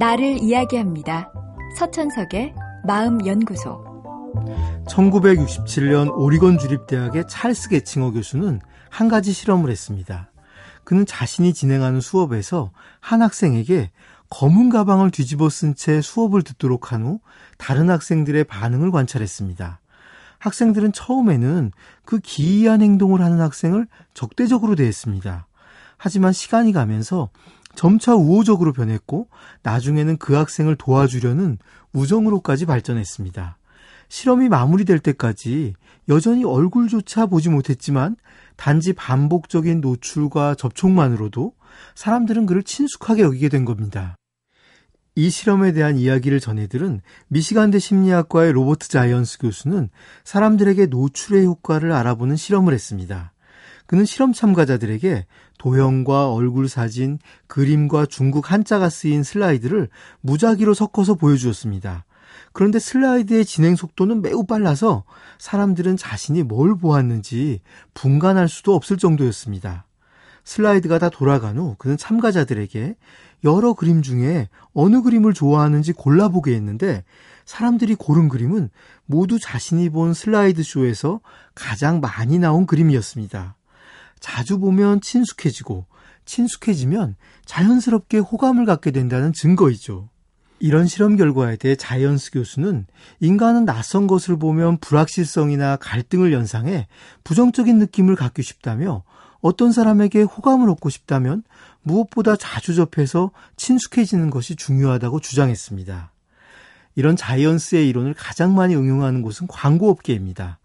나를 이야기합니다. 서천석의 마음연구소. 1967년 오리건 주립대학의 찰스 게칭어 교수는 한 가지 실험을 했습니다. 그는 자신이 진행하는 수업에서 한 학생에게 검은 가방을 뒤집어 쓴 채 수업을 듣도록 한 후 다른 학생들의 반응을 관찰했습니다. 학생들은 처음에는 그 기이한 행동을 하는 학생을 적대적으로 대했습니다. 하지만 시간이 가면서 점차 우호적으로 변했고 나중에는 그 학생을 도와주려는 우정으로까지 발전했습니다. 실험이 마무리될 때까지 여전히 얼굴조차 보지 못했지만 단지 반복적인 노출과 접촉만으로도 사람들은 그를 친숙하게 여기게 된 겁니다. 이 실험에 대한 이야기를 전해들은 미시간대 심리학과의 로버트 자이언스 교수는 사람들에게 노출의 효과를 알아보는 실험을 했습니다. 그는 실험 참가자들에게 도형과 얼굴 사진, 그림과 중국 한자가 쓰인 슬라이드를 무작위로 섞어서 보여주었습니다. 그런데 슬라이드의 진행 속도는 매우 빨라서 사람들은 자신이 뭘 보았는지 분간할 수도 없을 정도였습니다. 슬라이드가 다 돌아간 후 그는 참가자들에게 여러 그림 중에 어느 그림을 좋아하는지 골라보게 했는데 사람들이 고른 그림은 모두 자신이 본 슬라이드 쇼에서 가장 많이 나온 그림이었습니다. 자주 보면 친숙해지고 친숙해지면 자연스럽게 호감을 갖게 된다는 증거이죠. 이런 실험 결과에 대해 자이언스 교수는 인간은 낯선 것을 보면 불확실성이나 갈등을 연상해 부정적인 느낌을 갖기 쉽다며 어떤 사람에게 호감을 얻고 싶다면 무엇보다 자주 접해서 친숙해지는 것이 중요하다고 주장했습니다. 이런 자이언스의 이론을 가장 많이 응용하는 곳은 광고업계입니다.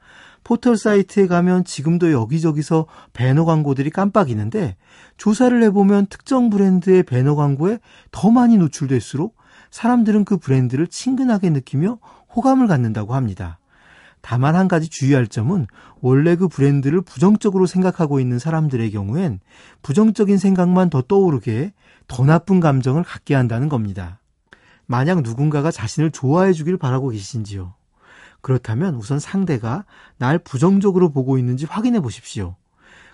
포털 사이트에 가면 지금도 여기저기서 배너 광고들이 깜빡이는데 조사를 해보면 특정 브랜드의 배너 광고에 더 많이 노출될수록 사람들은 그 브랜드를 친근하게 느끼며 호감을 갖는다고 합니다. 다만 한 가지 주의할 점은 원래 그 브랜드를 부정적으로 생각하고 있는 사람들의 경우엔 부정적인 생각만 더 떠오르게 더 나쁜 감정을 갖게 한다는 겁니다. 만약 누군가가 자신을 좋아해 주길 바라고 계신지요? 그렇다면 우선 상대가 날 부정적으로 보고 있는지 확인해 보십시오.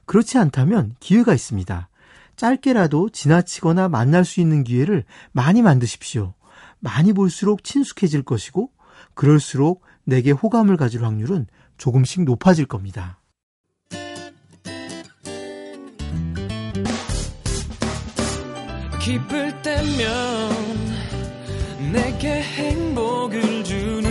그렇지 않다면 기회가 있습니다. 짧게라도 지나치거나 만날 수 있는 기회를 많이 만드십시오. 많이 볼수록 친숙해질 것이고 그럴수록 내게 호감을 가질 확률은 조금씩 높아질 겁니다. 기쁠 때면 내게 행복을 주는